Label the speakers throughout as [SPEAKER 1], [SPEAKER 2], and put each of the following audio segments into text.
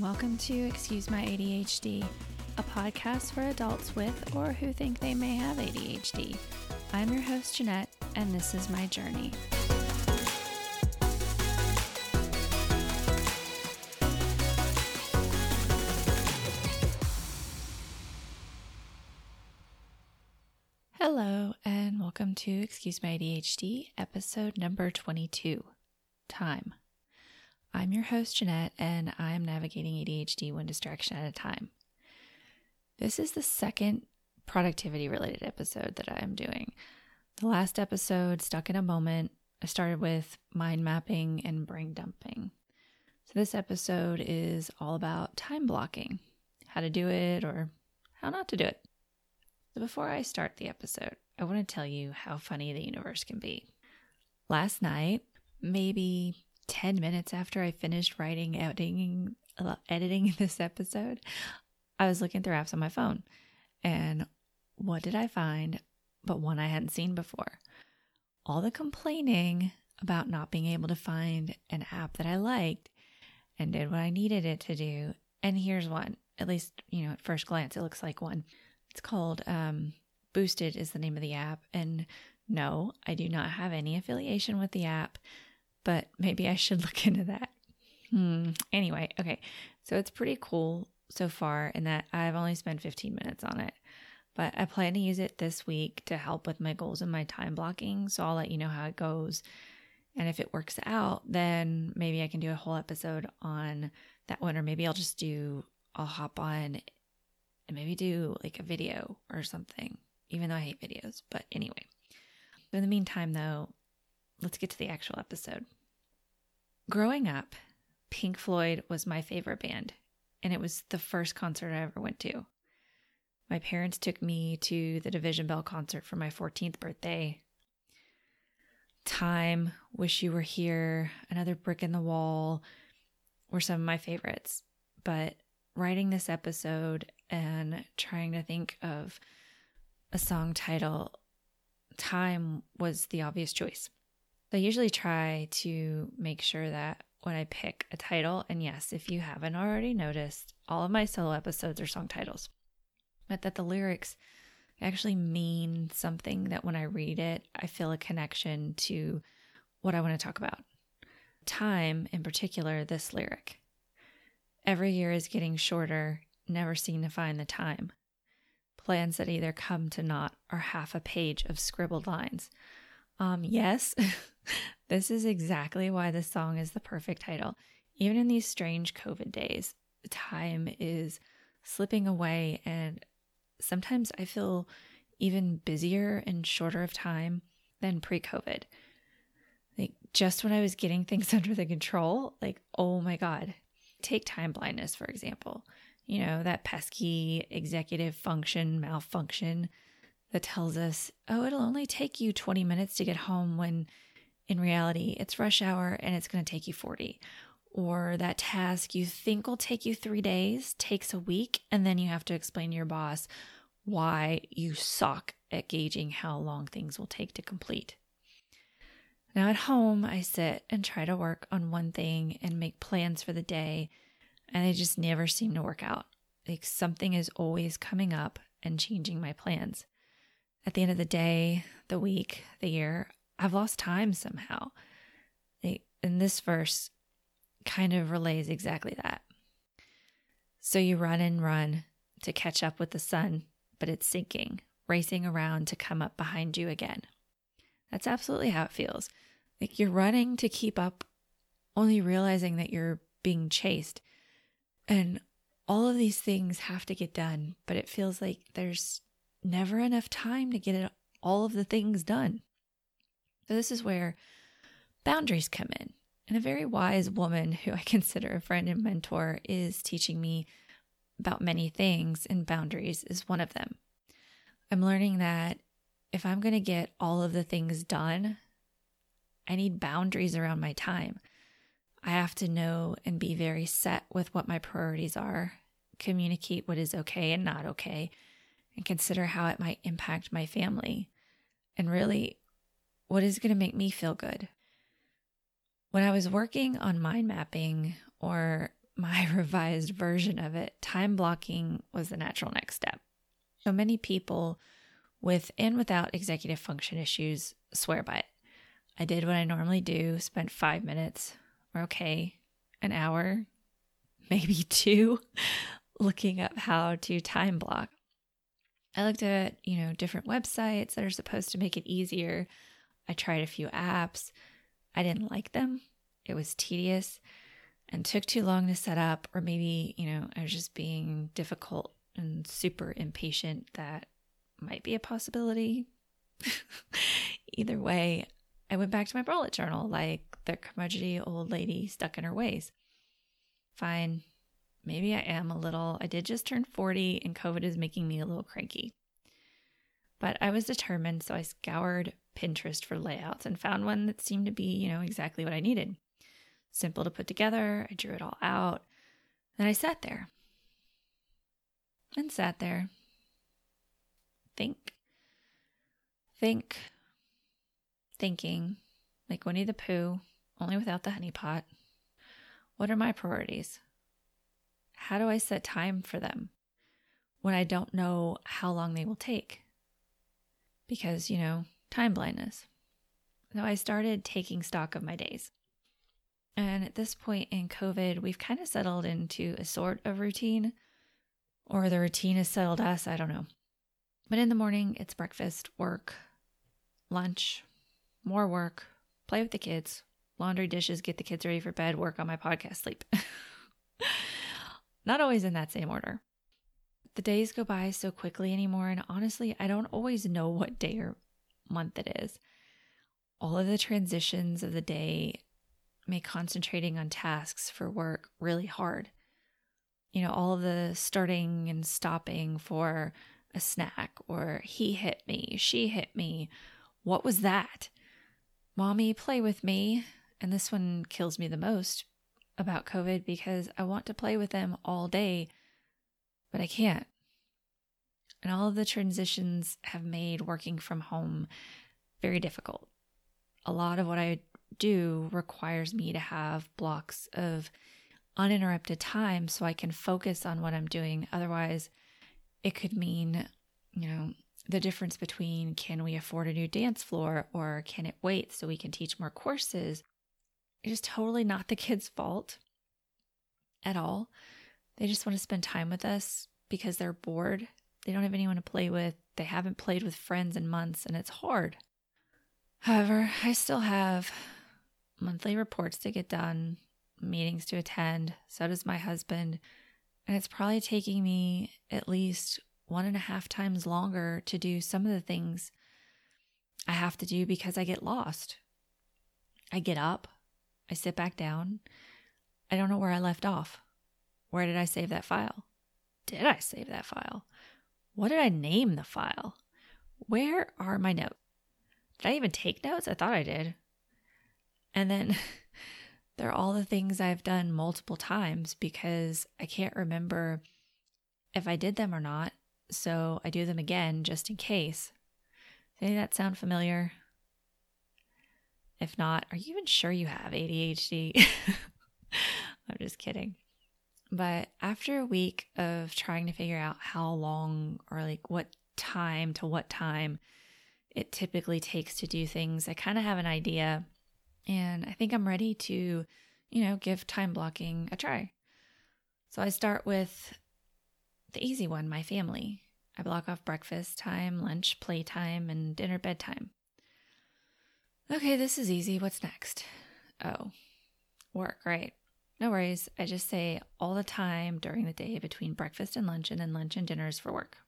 [SPEAKER 1] welcome to Excuse My ADHD, a podcast for adults with or who think they may have ADHD. I'm your host, Jeanette, and this is my journey. Hello, and welcome to Excuse My ADHD, episode number 22 Time. I'm your host, Jeanette, and I am navigating ADHD one distraction at a time. This is the second productivity related episode that I am doing. The last episode, Stuck in a Moment, I started with mind mapping and brain dumping. So this episode is all about time blocking, how to do it or how not to do it. So before I start the episode, I want to tell you how funny the universe can be. Last night, maybe 10 minutes after I finished writing, editing, editing this episode, I was looking through apps on my phone. And what did I find but one I hadn't seen before? All the complaining about not being able to find an app that I liked and did what I needed it to do. And here's one, at least, you know, at first glance, it looks like one. It's called um, Boosted, is the name of the app. And no, I do not have any affiliation with the app but maybe I should look into that. Hmm. Anyway, okay. So it's pretty cool so far in that I've only spent 15 minutes on it. But I plan to use it this week to help with my goals and my time blocking. So I'll let you know how it goes. And if it works out, then maybe I can do a whole episode on that one, or maybe I'll just do, I'll hop on and maybe do like a video or something, even though I hate videos. But anyway, in the meantime, though, let's get to the actual episode. Growing up, Pink Floyd was my favorite band, and it was the first concert I ever went to. My parents took me to the Division Bell concert for my 14th birthday. Time, Wish You Were Here, Another Brick in the Wall were some of my favorites. But writing this episode and trying to think of a song title, Time was the obvious choice. I usually try to make sure that when I pick a title, and yes, if you haven't already noticed, all of my solo episodes are song titles, but that the lyrics actually mean something that when I read it, I feel a connection to what I want to talk about. Time, in particular, this lyric. Every year is getting shorter, never seem to find the time. Plans that either come to naught or half a page of scribbled lines. Um, yes, this is exactly why this song is the perfect title. Even in these strange COVID days, time is slipping away, and sometimes I feel even busier and shorter of time than pre COVID. Like, just when I was getting things under the control, like, oh my God. Take time blindness, for example. You know, that pesky executive function malfunction that tells us, oh, it'll only take you 20 minutes to get home when in reality it's rush hour and it's going to take you 40. Or that task you think will take you three days takes a week, and then you have to explain to your boss why you suck at gauging how long things will take to complete. Now, at home, I sit and try to work on one thing and make plans for the day, and they just never seem to work out. Like something is always coming up and changing my plans at the end of the day, the week, the year, I've lost time somehow. And this verse kind of relays exactly that. So you run and run to catch up with the sun, but it's sinking, racing around to come up behind you again. That's absolutely how it feels. Like you're running to keep up, only realizing that you're being chased. And all of these things have to get done, but it feels like there's never enough time to get all of the things done. So, this is where boundaries come in. And a very wise woman who I consider a friend and mentor is teaching me about many things, and boundaries is one of them. I'm learning that if I'm going to get all of the things done, I need boundaries around my time. I have to know and be very set with what my priorities are, communicate what is okay and not okay, and consider how it might impact my family and really what is going to make me feel good. When I was working on mind mapping or my revised version of it, time blocking was the natural next step. So many people with and without executive function issues swear by it. I did what I normally do, spent five minutes, or okay, an hour, maybe two, looking up how to time block. I looked at, you know, different websites that are supposed to make it easier. I tried a few apps. I didn't like them. It was tedious and took too long to set up, or maybe, you know, I was just being difficult and super impatient. That might be a possibility. Either way, I went back to my bullet journal like the curmudgeony old lady stuck in her ways. Fine, maybe I am a little. I did just turn 40 and COVID is making me a little cranky. But I was determined, so I scoured Pinterest for layouts and found one that seemed to be, you know, exactly what I needed. Simple to put together. I drew it all out. Then I sat there and sat there. Think. Think. Thinking like Winnie the Pooh, only without the honey pot. What are my priorities? How do I set time for them when I don't know how long they will take? Because, you know, time blindness. So I started taking stock of my days. And at this point in COVID, we've kind of settled into a sort of routine, or the routine has settled us. I don't know. But in the morning, it's breakfast, work, lunch, more work, play with the kids, laundry, dishes, get the kids ready for bed, work on my podcast, sleep. Not always in that same order. The days go by so quickly anymore, and honestly, I don't always know what day or month it is. All of the transitions of the day make concentrating on tasks for work really hard. You know, all the starting and stopping for a snack, or he hit me, she hit me. What was that? Mommy, play with me. And this one kills me the most about COVID because I want to play with them all day, but I can't. And all of the transitions have made working from home very difficult. A lot of what I do requires me to have blocks of uninterrupted time so I can focus on what I'm doing. Otherwise, it could mean, you know, the difference between can we afford a new dance floor or can it wait so we can teach more courses. It is totally not the kids' fault at all. They just want to spend time with us because they're bored. They don't have anyone to play with. They haven't played with friends in months and it's hard. However, I still have monthly reports to get done, meetings to attend. So does my husband. And it's probably taking me at least one and a half times longer to do some of the things I have to do because I get lost. I get up, I sit back down. I don't know where I left off. Where did I save that file? Did I save that file? What did I name the file? Where are my notes? Did I even take notes? I thought I did. And then there are all the things I've done multiple times because I can't remember if I did them or not so I do them again just in case. Does that sound familiar? If not, are you even sure you have ADHD? I'm just kidding. But after a week of trying to figure out how long or like what time to what time it typically takes to do things, I kind of have an idea. And I think I'm ready to, you know, give time blocking a try. So I start with the easy one, my family. I block off breakfast time, lunch, playtime, and dinner bedtime. Okay, this is easy. What's next? Oh, work, right. No worries. I just say all the time during the day between breakfast and lunch, and then lunch and dinners for work.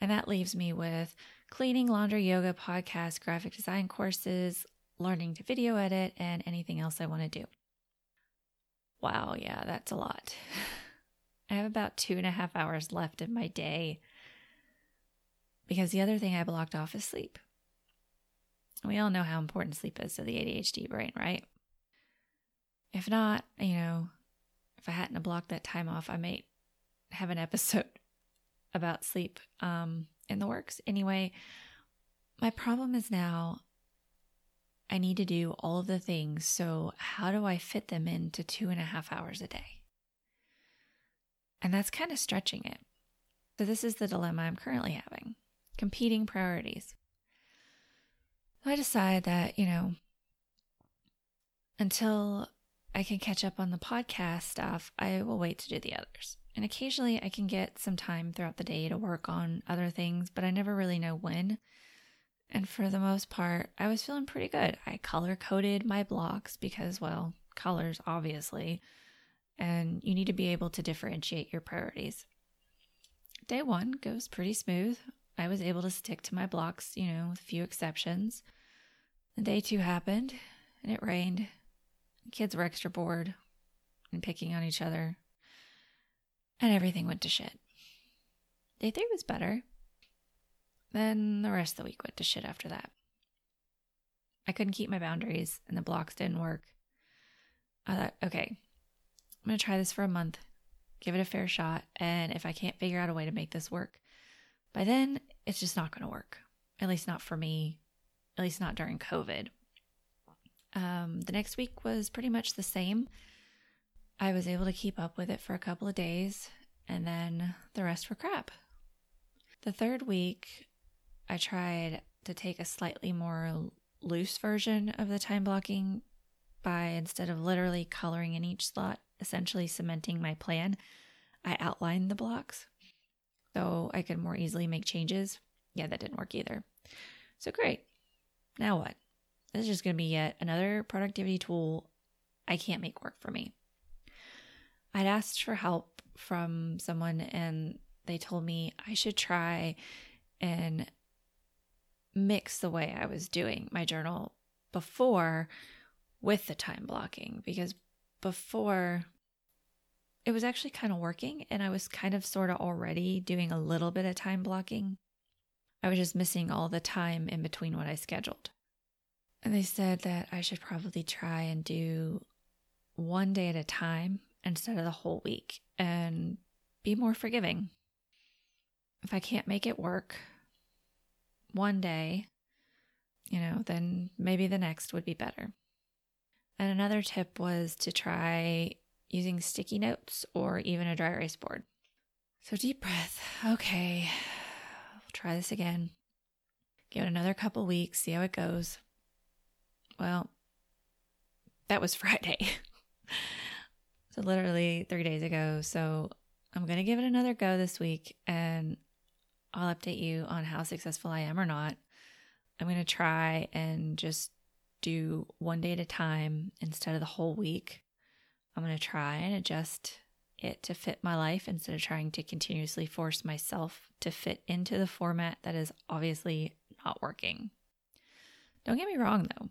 [SPEAKER 1] And that leaves me with cleaning, laundry, yoga, podcast, graphic design courses, learning to video edit, and anything else I want to do. Wow, yeah, that's a lot. I have about two and a half hours left in my day because the other thing I blocked off is sleep. We all know how important sleep is to the ADHD brain, right? If not, you know, if I hadn't blocked that time off, I might have an episode about sleep um, in the works. Anyway, my problem is now I need to do all of the things. So, how do I fit them into two and a half hours a day? And that's kind of stretching it. So, this is the dilemma I'm currently having competing priorities. I decide that, you know, until I can catch up on the podcast stuff, I will wait to do the others. And occasionally I can get some time throughout the day to work on other things, but I never really know when. And for the most part, I was feeling pretty good. I color coded my blocks because, well, colors, obviously, and you need to be able to differentiate your priorities. Day one goes pretty smooth. I was able to stick to my blocks, you know, with a few exceptions. The day two happened and it rained. Kids were extra bored and picking on each other, and everything went to shit. Day three was better. Then the rest of the week went to shit after that. I couldn't keep my boundaries and the blocks didn't work. I thought, okay, I'm going to try this for a month, give it a fair shot, and if I can't figure out a way to make this work, by then it's just not going to work. At least not for me, at least not during COVID. Um, the next week was pretty much the same. I was able to keep up with it for a couple of days, and then the rest were crap. The third week, I tried to take a slightly more loose version of the time blocking by instead of literally coloring in each slot, essentially cementing my plan, I outlined the blocks so I could more easily make changes. Yeah, that didn't work either. So great. Now what? This is just going to be yet another productivity tool I can't make work for me. I'd asked for help from someone and they told me I should try and mix the way I was doing my journal before with the time blocking because before it was actually kind of working and I was kind of sort of already doing a little bit of time blocking. I was just missing all the time in between what I scheduled. And they said that I should probably try and do one day at a time instead of the whole week and be more forgiving. If I can't make it work, one day, you know, then maybe the next would be better. And another tip was to try using sticky notes or even a dry erase board. So, deep breath. Okay, we'll try this again. Give it another couple weeks, see how it goes. Well, that was Friday. so, literally three days ago. So, I'm going to give it another go this week and I'll update you on how successful I am or not. I'm going to try and just do one day at a time instead of the whole week. I'm going to try and adjust it to fit my life instead of trying to continuously force myself to fit into the format that is obviously not working. Don't get me wrong though.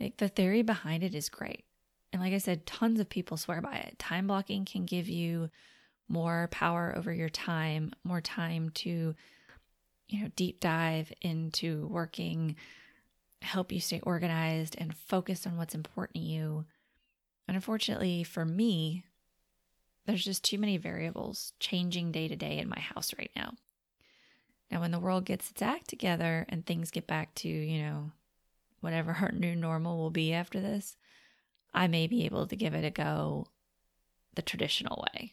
[SPEAKER 1] Like the theory behind it is great. And like I said, tons of people swear by it. Time blocking can give you more power over your time, more time to, you know, deep dive into working, help you stay organized and focused on what's important to you. And unfortunately for me, there's just too many variables changing day to day in my house right now. Now, when the world gets its act together and things get back to, you know, whatever our new normal will be after this, I may be able to give it a go the traditional way.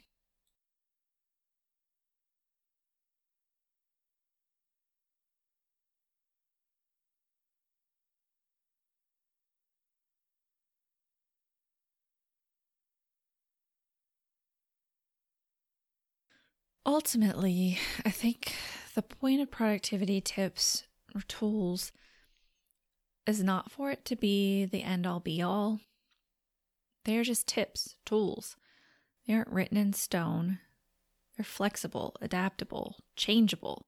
[SPEAKER 1] ultimately, I think the point of productivity tips or tools is not for it to be the end all be all. They're just tips, tools. They aren't written in stone. They're flexible, adaptable, changeable.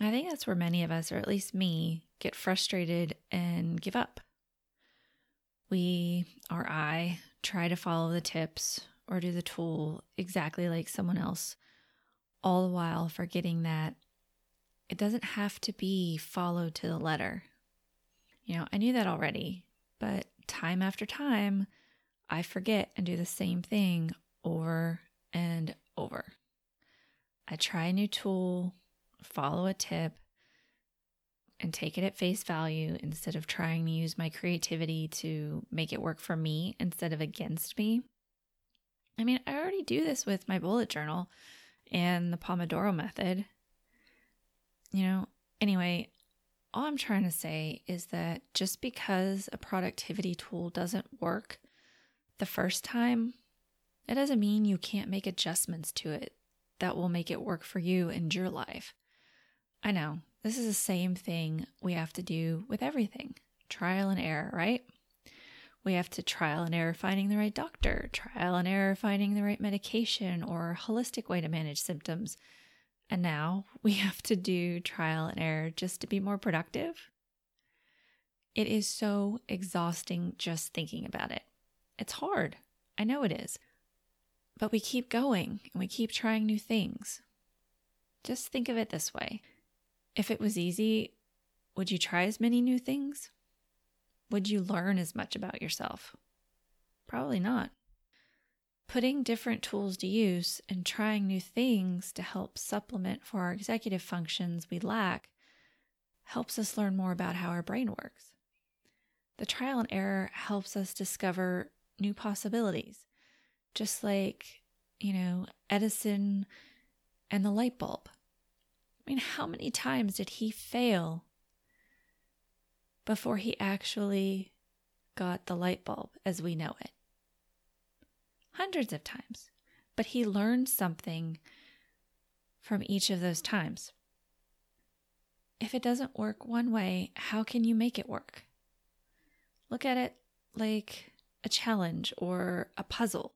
[SPEAKER 1] I think that's where many of us, or at least me, get frustrated and give up. We, or I, try to follow the tips or do the tool exactly like someone else all the while forgetting that it doesn't have to be followed to the letter. You know, I knew that already, but time after time, I forget and do the same thing over and over. I try a new tool, follow a tip, and take it at face value instead of trying to use my creativity to make it work for me instead of against me. I mean, I already do this with my bullet journal and the Pomodoro method. You know, anyway, all I'm trying to say is that just because a productivity tool doesn't work the first time, it doesn't mean you can't make adjustments to it that will make it work for you and your life. I know this is the same thing we have to do with everything trial and error, right? We have to trial and error finding the right doctor, trial and error finding the right medication or holistic way to manage symptoms. And now we have to do trial and error just to be more productive. It is so exhausting just thinking about it. It's hard. I know it is. But we keep going and we keep trying new things. Just think of it this way if it was easy, would you try as many new things? Would you learn as much about yourself? Probably not. Putting different tools to use and trying new things to help supplement for our executive functions we lack helps us learn more about how our brain works. The trial and error helps us discover new possibilities, just like, you know, Edison and the light bulb. I mean, how many times did he fail before he actually got the light bulb as we know it? Hundreds of times. But he learned something from each of those times. If it doesn't work one way, how can you make it work? Look at it like a challenge or a puzzle.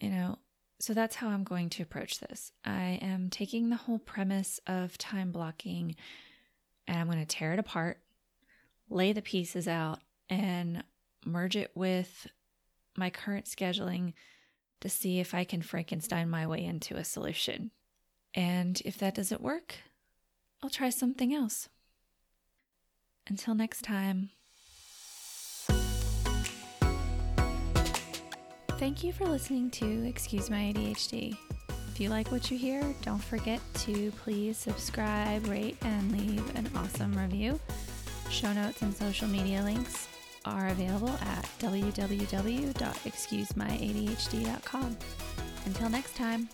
[SPEAKER 1] You know, so that's how I'm going to approach this. I am taking the whole premise of time blocking and I'm going to tear it apart, lay the pieces out, and merge it with my current scheduling to see if I can Frankenstein my way into a solution. And if that doesn't work, I'll try something else. Until next time. Thank you for listening to Excuse My ADHD. If you like what you hear, don't forget to please subscribe, rate, and leave an awesome review. Show notes and social media links are available at www.excusemyadhd.com. Until next time.